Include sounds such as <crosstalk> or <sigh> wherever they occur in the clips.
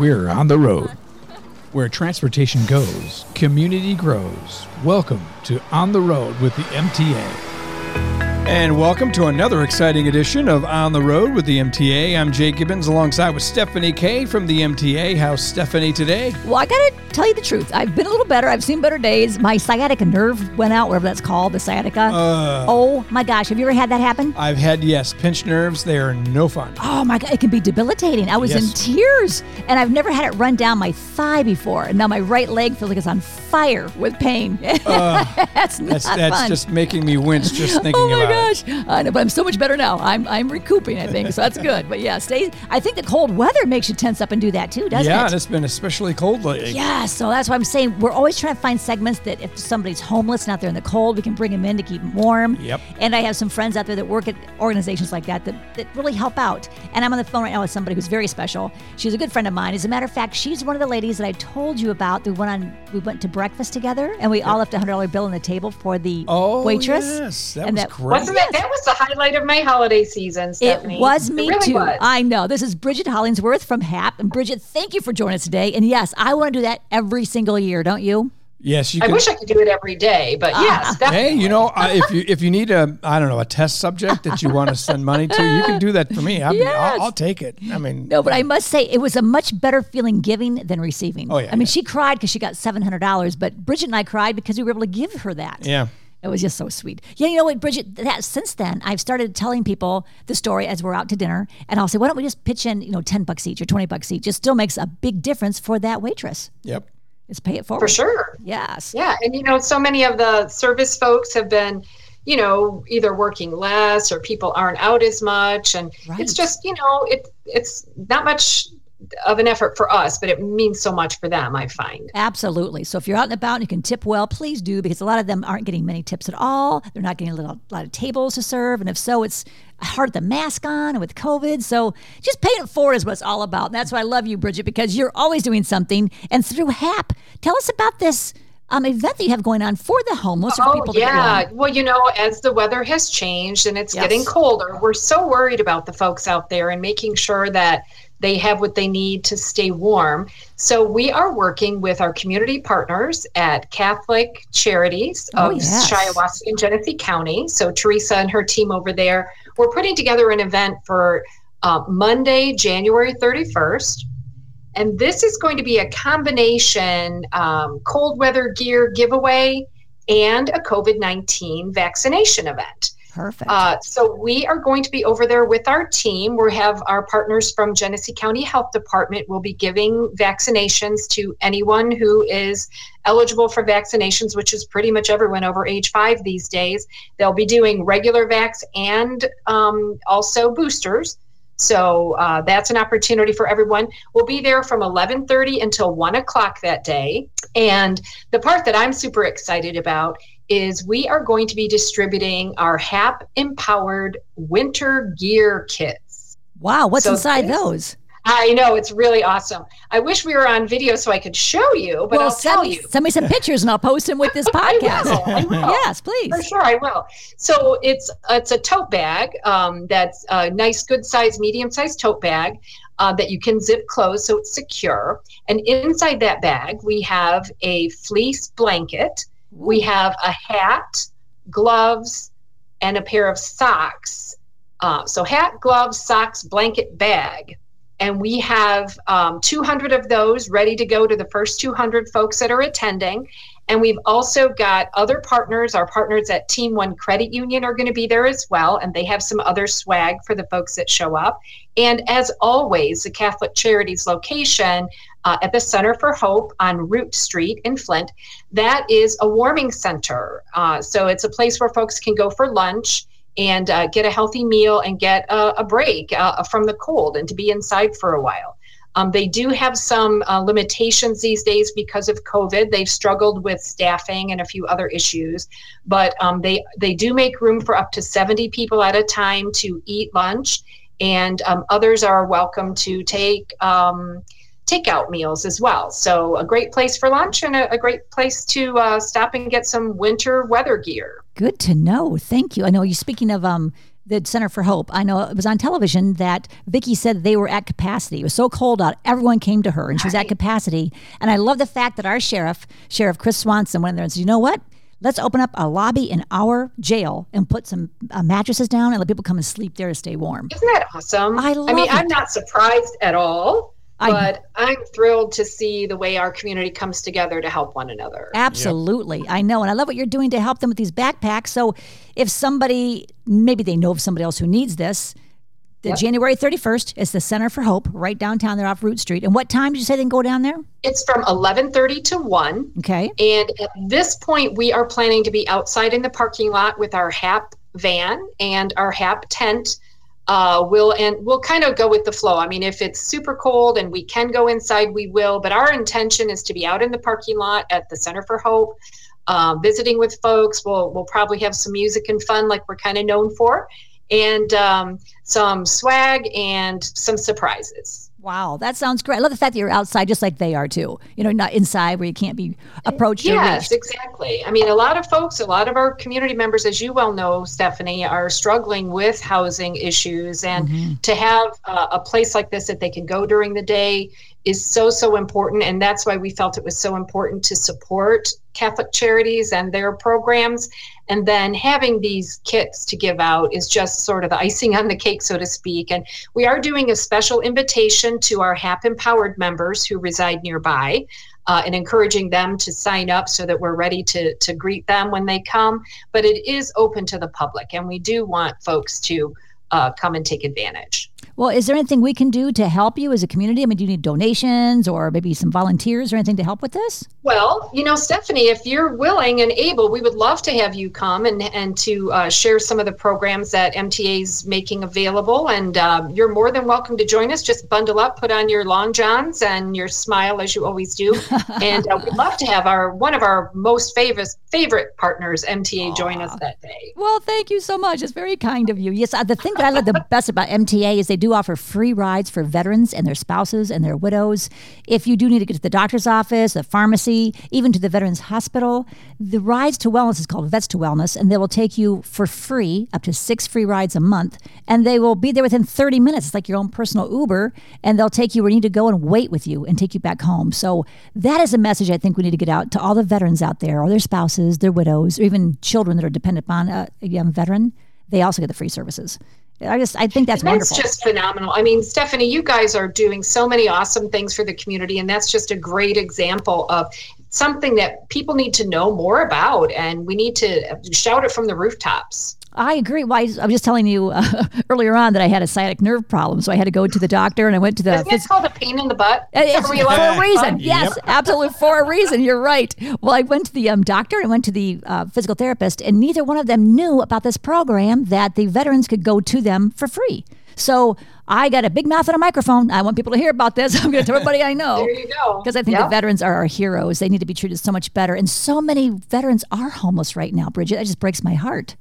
We're on the road. Where transportation goes, community grows. Welcome to On the Road with the MTA. And welcome to another exciting edition of On the Road with the MTA. I'm Jay Gibbons alongside with Stephanie Kay from the MTA. How's Stephanie today? Well, I gotta tell you the truth. I've been a little better. I've seen better days. My sciatica nerve went out, whatever that's called, the sciatica. Uh, oh my gosh, have you ever had that happen? I've had, yes, pinched nerves. They are no fun. Oh my god, it can be debilitating. I was in tears, and I've never had it run down my thigh before, and now my right leg feels like it's on fire with pain. <laughs> that's not That's, that's fun. just making me wince just <laughs> thinking Oh about gosh! I know, but I'm so much better now. I'm I'm recouping. I think so. That's good. But yeah, stay. I think the cold weather makes you tense up and do that too, doesn't Yeah, it? and it's been especially cold lately. Yeah, so that's why I'm saying we're always trying to find segments that if somebody's homeless and out there in the cold, we can bring them in to keep them warm. Yep. And I have some friends out there that work at organizations like that that, that really help out. And I'm on the phone right now with somebody who's very special. She's a good friend of mine. As a matter of fact, she's one of the ladies that I told you about. We went on we went to breakfast together and we all left a hundred dollar bill on the table for the waitress. Oh, waitress. yes, that And was that- great. Wasn't that that was the highlight of my holiday season, Stephanie? It was me really too. Was. I know. This is Bridget Hollingsworth from HAP. And Bridget, thank you for joining us today. And yes, I want to do that every single year, don't you? Yes, you I can. wish I could do it every day, but Ah. yes, Hey, you know, uh, if you if you need a I don't know a test subject that you want to send money to, you can do that for me. I'll, Yes. I'll, I'll take it. I mean, No, but I must say it was a much better feeling giving than receiving. Oh, yeah, I mean, she cried because she got seven hundred dollars, but Bridget and I cried because we were able to give her that. yeah. It was just so sweet. Yeah, you know what, Bridget? That since then, I've started telling people the story as we're out to dinner, and I'll say, "Why don't we just pitch in, you know, ten bucks each or twenty bucks each? It still makes a big difference for that waitress. Yep. It's pay it forward for sure. Yes. Yeah, and you know, so many of the service folks have been, you know, either working less or people aren't out as much, and Right. it's just, you know, it it's not much of an effort for us, but it means so much for them. I find. Absolutely. So if you're out and about and you can tip well, please do because a lot of them aren't getting many tips at all. They're not getting a little, lot of tables to serve, and if so, it's hard the mask on and with COVID. So just paying it forward is what it's all about. And that's why I love you, Bridget, because you're always doing something. And through HAP, tell us about this um, event that you have going on for the homeless or Oh people yeah. Well, you know, as the weather has changed and it's Yes. getting colder, we're so worried about the folks out there and making sure that they have what they need to stay warm. So we are working with our community partners at Catholic Charities Oh, of yes. Shiawassee and Genesee County. So Teresa and her team over there, we're putting together an event for uh, Monday, January 31st. And this is going to be a combination um, cold weather gear giveaway and a COVID 19 vaccination event. Perfect. Uh, so we are going to be over there with our team. We have our partners from Genesee County Health Department will be giving vaccinations to anyone who is eligible for vaccinations, which is pretty much everyone over age five these days. They'll be doing regular vax and um, also boosters. So uh, that's an opportunity for everyone. We'll be there from 11:30 until one o'clock that day. And the part that I'm super excited about is we are going to be distributing our HAP empowered winter gear kits. wow. What's so inside this- those? I know it's really awesome. I wish we were on video so I could show you, but well, I'll send tell you. send me some pictures and I'll post them with this <laughs> I podcast. will, I will. yes, please. For sure, I will. So it's it's a tote bag um, that's a nice, good size, medium sized tote bag uh, that you can zip close so it's secure. And inside that bag, we have a fleece blanket. We have a hat, gloves, and a pair of socks. Uh, so hat, gloves, socks, blanket, bag. And we have um, 200 of those ready to go to the first 200 folks that are attending. And we've also got other partners. Our partners at Team One Credit Union are going to be there as well, and they have some other swag for the folks that show up. And as always, the Catholic Charities location uh, at the Center for Hope on Root Street in Flint, that is a warming center. Uh, so it's a place where folks can go for lunch and uh, get a healthy meal and get a, a break uh, from the cold and to be inside for a while. Um, they do have some uh, limitations these days because of COVID. They've struggled with staffing and a few other issues, but um, they they do make room for up to 70 people at a time to eat lunch, and um, others are welcome to take um, takeout meals as well. So a great place for lunch and a, a great place to uh, stop and get some winter weather gear. Good to know. Thank you. I know you're speaking of um the Center for Hope. I know it was on television that Vicki said they were at capacity. It was so cold out, everyone came to her, and she was at capacity. And I love the fact that our sheriff, Sheriff Chris Swanson, went in there and said, "You know what? Let's open up a lobby in our jail and put some uh, mattresses down and let people come and sleep there to stay warm." Isn't that awesome? I I mean, love I'm not surprised at all, I- but I'm thrilled to see the way our community comes together to help one another. Absolutely. I know. And I love what you're doing to help them with these backpacks. So if somebody, maybe they know of somebody else who needs this, the Yep. January 31st is the Center for Hope right downtown there off Root Street. And what time did you say they can go down there? It's from 11:30 to 1. Okay. And at this point, we are planning to be outside in the parking lot with our HAP van and our HAP tent. Uh, we'll and we'll kind of go with the flow. I mean, if it's super cold and we can go inside, we will. But our intention is to be out in the parking lot at the Center for Hope, um, visiting with folks. We'll we'll probably have some music and fun, like we're kind of known for, and um, some swag and some surprises. Wow, that sounds great. I love the fact that you're outside just like they are too. You know, not inside where you can't be approached or Yes, exactly. I mean, a lot of folks, a lot of our community members, as you well know, Stephanie, are struggling with housing issues. And Mm-hmm. to have uh, a place like this that they can go during the day is so, so important. And that's why we felt it was so important to support Catholic Charities and their programs. And then having these kits to give out is just sort of the icing on the cake, so to speak. And we are doing a special invitation to our HAP Empowered members who reside nearby uh, and encouraging them to sign up so that we're ready to, to greet them when they come. But it is open to the public, and we do want folks to uh, come and take advantage. Well, is there anything we can do to help you as a community? I mean, do you need donations or maybe some volunteers or anything to help with this? Well, you know, Stephanie, if you're willing and able, we would love to have you come and, and to uh, share some of the programs that MTA is making available. And um, you're more than welcome to join us. Just bundle up, put on your long johns and your smile as you always do. <laughs> and uh, we'd love to have our one of our most favorite favorite partners, MTA, join us that day. Well, thank you so much. It's very kind of you. Yes, uh, the thing that I love the best about MTA is they do offer free rides for veterans and their spouses and their widows. If you do need to get to the doctor's office, the pharmacy, even to the Veterans Hospital, the Rides to Wellness is called Vets to Wellness, and they will take you for free up to six free rides a month, and they will be there within 30 minutes. It's like your own personal Uber, and they'll take you where you need to go and wait with you and take you back home. So that is a message I think we need to get out to all the veterans out there, or their spouses, their widows, or even children that are dependent upon a, a young veteran. They also get the free services. I just I think that's That's wonderful. just phenomenal. I mean, Stephanie, you guys are doing so many awesome things for the community, and that's just a great example of something that people need to know more about, and we need to shout it from the rooftops. I agree. Why I was just telling you uh, <laughs> earlier on that I had a sciatic nerve problem, so I had to go to the doctor, and I went to the. Isn't called a pain in the butt? It's Are for a reason. fun? Yes, absolutely for a reason. You're right. Well, I went to the um, doctor and went to the uh, physical therapist, and neither one of them knew about this program that the veterans could go to them for free. So I got a big mouth and a microphone. I want people to hear about this. <laughs> I'm going to tell everybody I know. There you go. Because I think the veterans are our heroes. They need to be treated so much better. And so many veterans are homeless right now, Bridget. That just breaks my heart.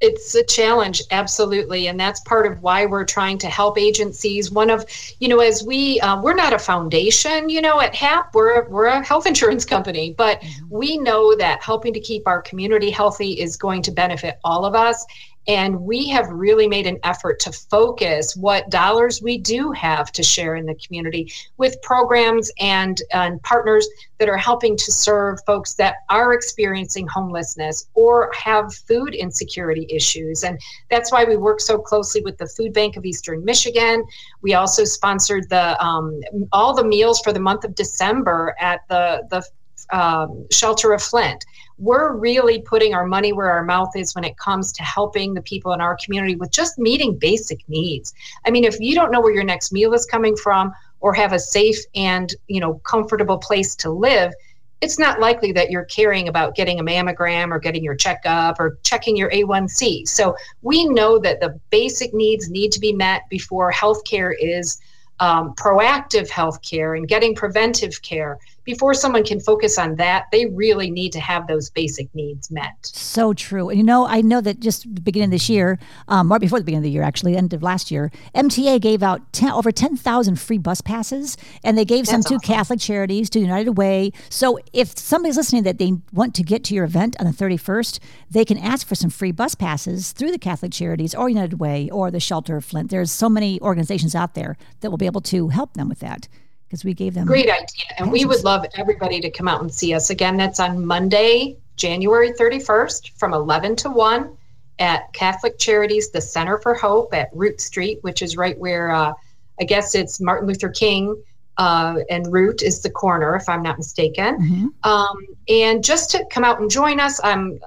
It's a challenge absolutely and that's part of why we're trying to help agencies. One of you know as we uh, we're not a foundation you know at hap we're, a- we're a health <laughs> insurance company but we know that helping to keep our community healthy is going to benefit all of us and we have really made an effort to focus what dollars we do have to share in the community with programs and, and partners that are helping to serve folks that are experiencing homelessness or have food insecurity issues. And that's why we work so closely with the Food Bank of Eastern Michigan. We also sponsored the um, all the meals for the month of December at the the um, Shelter of Flint. We're really putting our money where our mouth is when it comes to helping the people in our community with just meeting basic needs. I mean, if you don't know where your next meal is coming from or have a safe and you know comfortable place to live, it's not likely that you're caring about getting a mammogram or getting your checkup or checking your A1C. So we know that the basic needs need to be met before healthcare is um, proactive healthcare and getting preventive care before someone can focus on that, they really need to have those basic needs met. So true. And you know, I know that just the beginning of this year, um, right before the beginning of the year, actually, end of last year, MTA gave out 10, over 10,000 free bus passes and they gave some to. Catholic charities, to United Way. So if somebody's listening that they want to get to your event on the 31st, they can ask for some free bus passes through the Catholic charities or United Way or the Shelter of Flint. There's so many organizations out there that will be able to help them with that because we gave them great idea and we would love everybody to come out and see us again. That's on monday january 31st from 11 to 1 at catholic charities the center for hope at root street which is right where uh, i guess it's martin luther king uh, and root is the corner if i'm not mistaken. Mm-hmm. um, and just to come out and join us i'm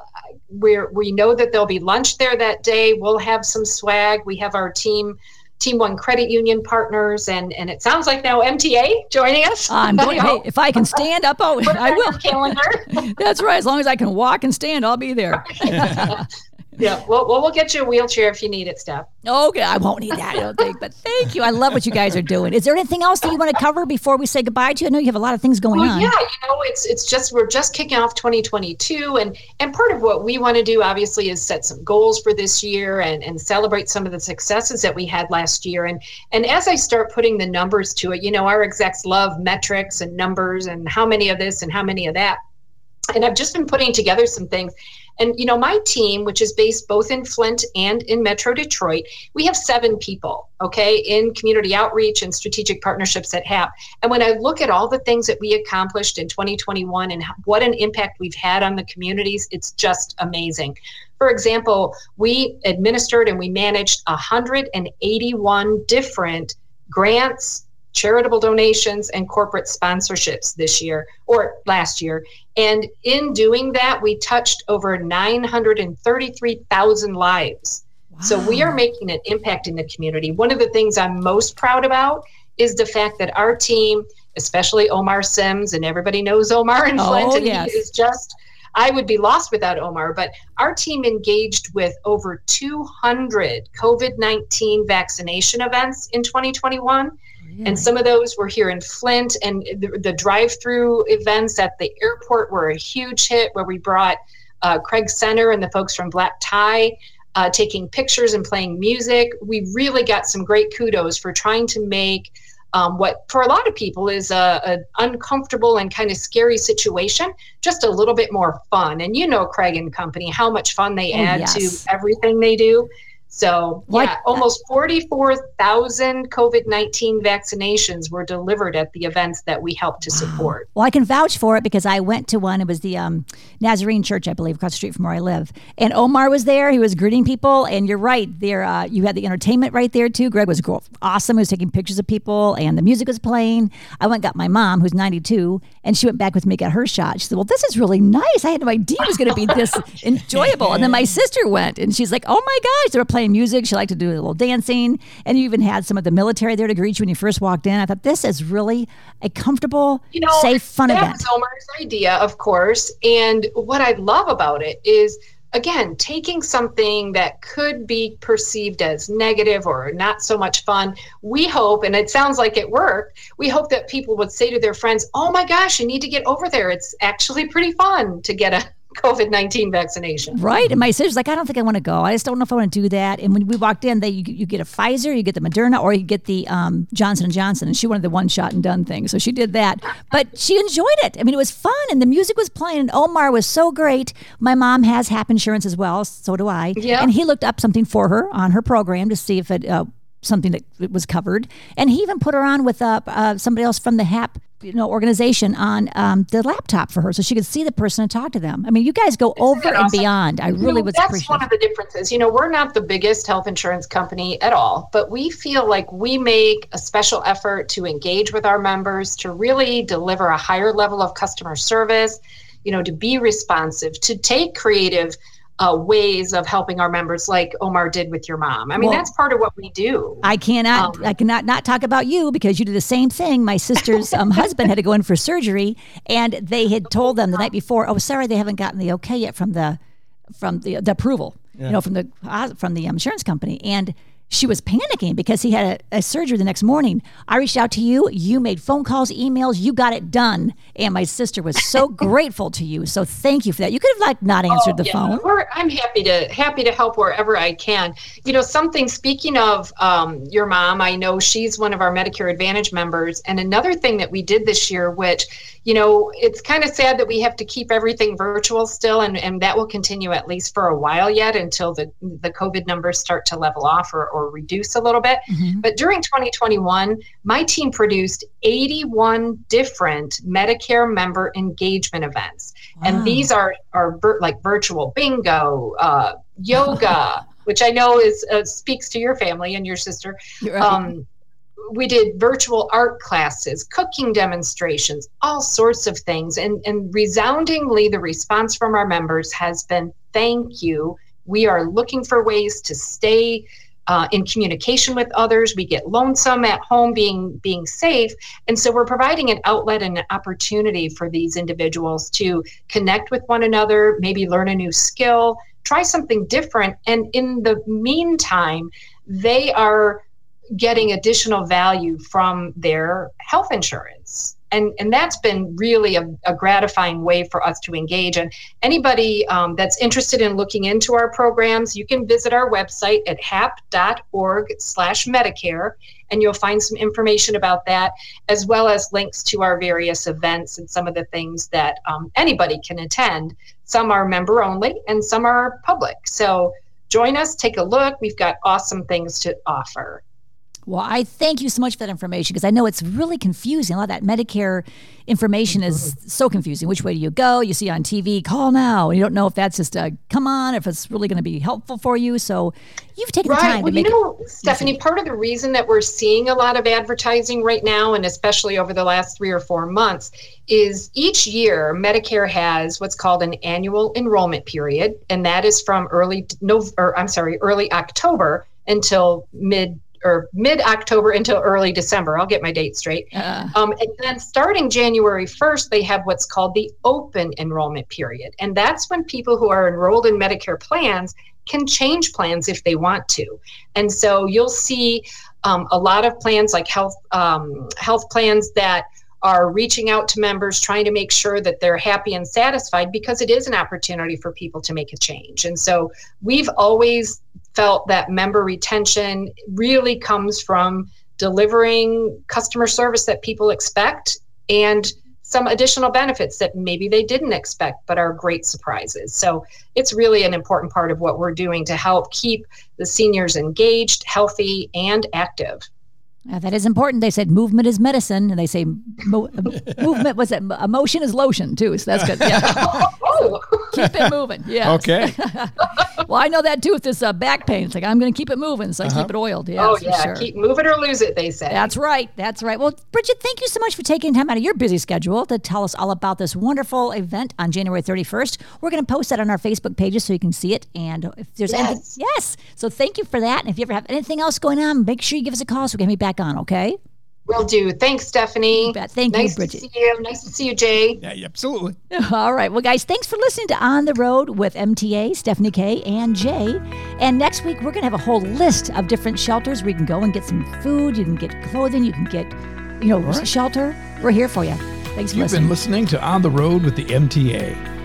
we we know that there'll be lunch there that day. We'll have some swag. We have our team Team One Credit Union partners, and and it sounds like now MTA joining us. Ah, I'm going. hey, if I can <laughs> stand up, oh, I will. Calendar. <laughs> That's right. As long as I can walk and stand, I'll be there. <laughs> Yeah, well, well, we'll get you a wheelchair if you need it, Steph. Okay, I won't need that, I don't think. But thank you. I love what you guys are doing. Is there anything else that you want to cover before we say goodbye to you? I know you have a lot of things going well, on. Yeah, you know, it's it's just we're just kicking off 2022, and and part of what we want to do, obviously, is set some goals for this year and and celebrate some of the successes that we had last year. And and as I start putting the numbers to it, you know, our execs love metrics and numbers and how many of this and how many of that. And I've just been putting together some things and, you know, my team, which is based both in Flint and in Metro Detroit, we have seven people, okay, in community outreach and strategic partnerships at HAP. And when I look at all the things that we accomplished in 2021 and what an impact we've had on the communities, it's just amazing. For example, we administered and we managed 181 different grants, charitable donations and corporate sponsorships this year or last year. And in doing that, we touched over 933,000 lives. Wow. So we are making an impact in the community. One of the things I'm most proud about is the fact that our team, especially Omar Sims, and everybody knows Omar in Flint, oh, and yes. he is just. I would be lost without Omar, but our team engaged with over 200 COVID 19 vaccination events in 2021. And some of those were here in Flint, and the, the drive through events at the airport were a huge hit where we brought uh, Craig Center and the folks from Black Tie uh, taking pictures and playing music. We really got some great kudos for trying to make um, what for a lot of people is a, a, uncomfortable and kind of scary situation just a little bit more fun and you know craig and company how much fun they oh, add yes. to everything they do so, what? yeah, almost 44,000 COVID 19 vaccinations were delivered at the events that we helped to support. Well, I can vouch for it because I went to one. It was the um, Nazarene Church, I believe, across the street from where I live. And Omar was there. He was greeting people. And you're right, there uh, you had the entertainment right there, too. Greg was awesome. He was taking pictures of people, and the music was playing. I went got my mom, who's 92, and she went back with me, got her shot. She said, Well, this is really nice. I had no idea it was going to be this <laughs> enjoyable. And then my sister went, and she's like, Oh my gosh, they were playing music. She liked to do a little dancing. And you even had some of the military there to greet you when you first walked in. I thought this is really a comfortable, you know, safe, fun that event. was Omar's idea, of course. And what I love about it is again, taking something that could be perceived as negative or not so much fun, we hope, and it sounds like it worked, we hope that people would say to their friends, Oh my gosh, you need to get over there. It's actually pretty fun to get a COVID 19 vaccination. Right. And my sister's like, I don't think I want to go. I just don't know if I want to do that. And when we walked in, they you, you get a Pfizer, you get the Moderna, or you get the um, Johnson and Johnson. And she wanted the one shot and done thing. So she did that. But she enjoyed it. I mean, it was fun and the music was playing. And Omar was so great. My mom has HAP insurance as well. So do I. Yeah. And he looked up something for her on her program to see if it, uh, something that was covered. And he even put her on with uh, uh, somebody else from the HAP you know organization on um, the laptop for her so she could see the person and talk to them. I mean, you guys go over and beyond. I really you know, was that's one of the differences. You know, we're not the biggest health insurance company at all, but we feel like we make a special effort to engage with our members to really deliver a higher level of customer service. You know, to be responsive, to take creative uh, ways of helping our members, like Omar did with your mom. I mean, well, that's part of what we do. I cannot, um, I cannot not talk about you because you did the same thing. My sister's <laughs> um, husband had to go in for surgery, and they had told them the night before, "Oh, sorry, they haven't gotten the okay yet from the from the, the approval, yeah. you know, from the uh, from the um, insurance company." And she was panicking because he had a, a, surgery the next morning. I reached out to you. You made phone calls, emails. You got it done. And my sister was so <laughs> grateful to you. So thank you for that. You could have like not answered oh, the yeah. phone. We're, I'm happy to happy to help wherever I can. You know, something. Speaking of um, your mom, I know she's one of our Medicare Advantage members. And another thing that we did this year, which you know, it's kind of sad that we have to keep everything virtual still, and, and that will continue at least for a while yet until the, the COVID numbers start to level off or, or reduce a little bit. Mm-hmm. But during 2021, my team produced 81 different Medicare member engagement events. Wow. And these are, are vir- like virtual bingo, uh, yoga. <laughs> which I know is uh, speaks to your family and your sister. Right. Um, we did virtual art classes, cooking demonstrations, all sorts of things. And, and resoundingly, the response from our members has been thank you. We are looking for ways to stay uh, in communication with others. We get lonesome at home being being safe, and so we're providing an outlet and an opportunity for these individuals to connect with one another, maybe learn a new skill, try something different, and in the meantime, they are getting additional value from their health insurance. And, and that's been really a, a gratifying way for us to engage. And anybody um, that's interested in looking into our programs, you can visit our website at hap.org slash Medicare, and you'll find some information about that, as well as links to our various events and some of the things that um, anybody can attend. Some are member only, and some are public. So join us, take a look. We've got awesome things to offer. Well, I thank you so much for that information because I know it's really confusing. A lot of that Medicare information is so confusing. Which way do you go? You see on TV, call now. And you don't know if that's just a come on, if it's really going to be helpful for you. So you've taken right. the time well, to you know, Stephanie, part of the reason that we're seeing a lot of advertising right now, and especially over the last three or four months, is each year Medicare has what's called an annual enrollment period, and that is from early no, or I'm sorry, early October until mid or mid October until early December. I'll get my date straight. Uh. Um, and then starting January 1st, they have what's called the open enrollment period. And that's when people who are enrolled in Medicare plans can change plans if they want to. And so you'll see um, a lot of plans like health um, health plans that are reaching out to members trying to make sure that they're happy and satisfied because it is an opportunity for people to make a change. And so we've always felt that member retention really comes from delivering customer service that people expect and some additional benefits that maybe they didn't expect but are great surprises. So it's really an important part of what we're doing to help keep the seniors engaged, healthy, and active. Uh, that is important. They said movement is medicine, and they say mo- <laughs> movement was it emotion is lotion too. So that's good. Yeah. <laughs> oh. keep it moving. Yeah. Okay. <laughs> well, I know that too with this uh, back pain. It's like I'm going to keep it moving, so I uh-huh. keep it oiled. Yeah, oh yeah, sure. keep move it or lose it. They say. That's right. That's right. Well, Bridget, thank you so much for taking time out of your busy schedule to tell us all about this wonderful event on January 31st. We're going to post that on our Facebook pages so you can see it. And if there's yes. anything, yes. So thank you for that. And if you ever have anything else going on, make sure you give us a call so we can be back back on, okay? Will do. Thanks, Stephanie. Thank nice you, Bridget. Nice to see you. Nice to see you, Jay. Yeah, absolutely. <laughs> All right. Well, guys, thanks for listening to On the Road with MTA, Stephanie K, and Jay. And next week, we're going to have a whole list of different shelters where you can go and get some food, you can get clothing, you can get, you know, right. shelter. We're here for you. Thanks for You've listening. been listening to On the Road with the MTA.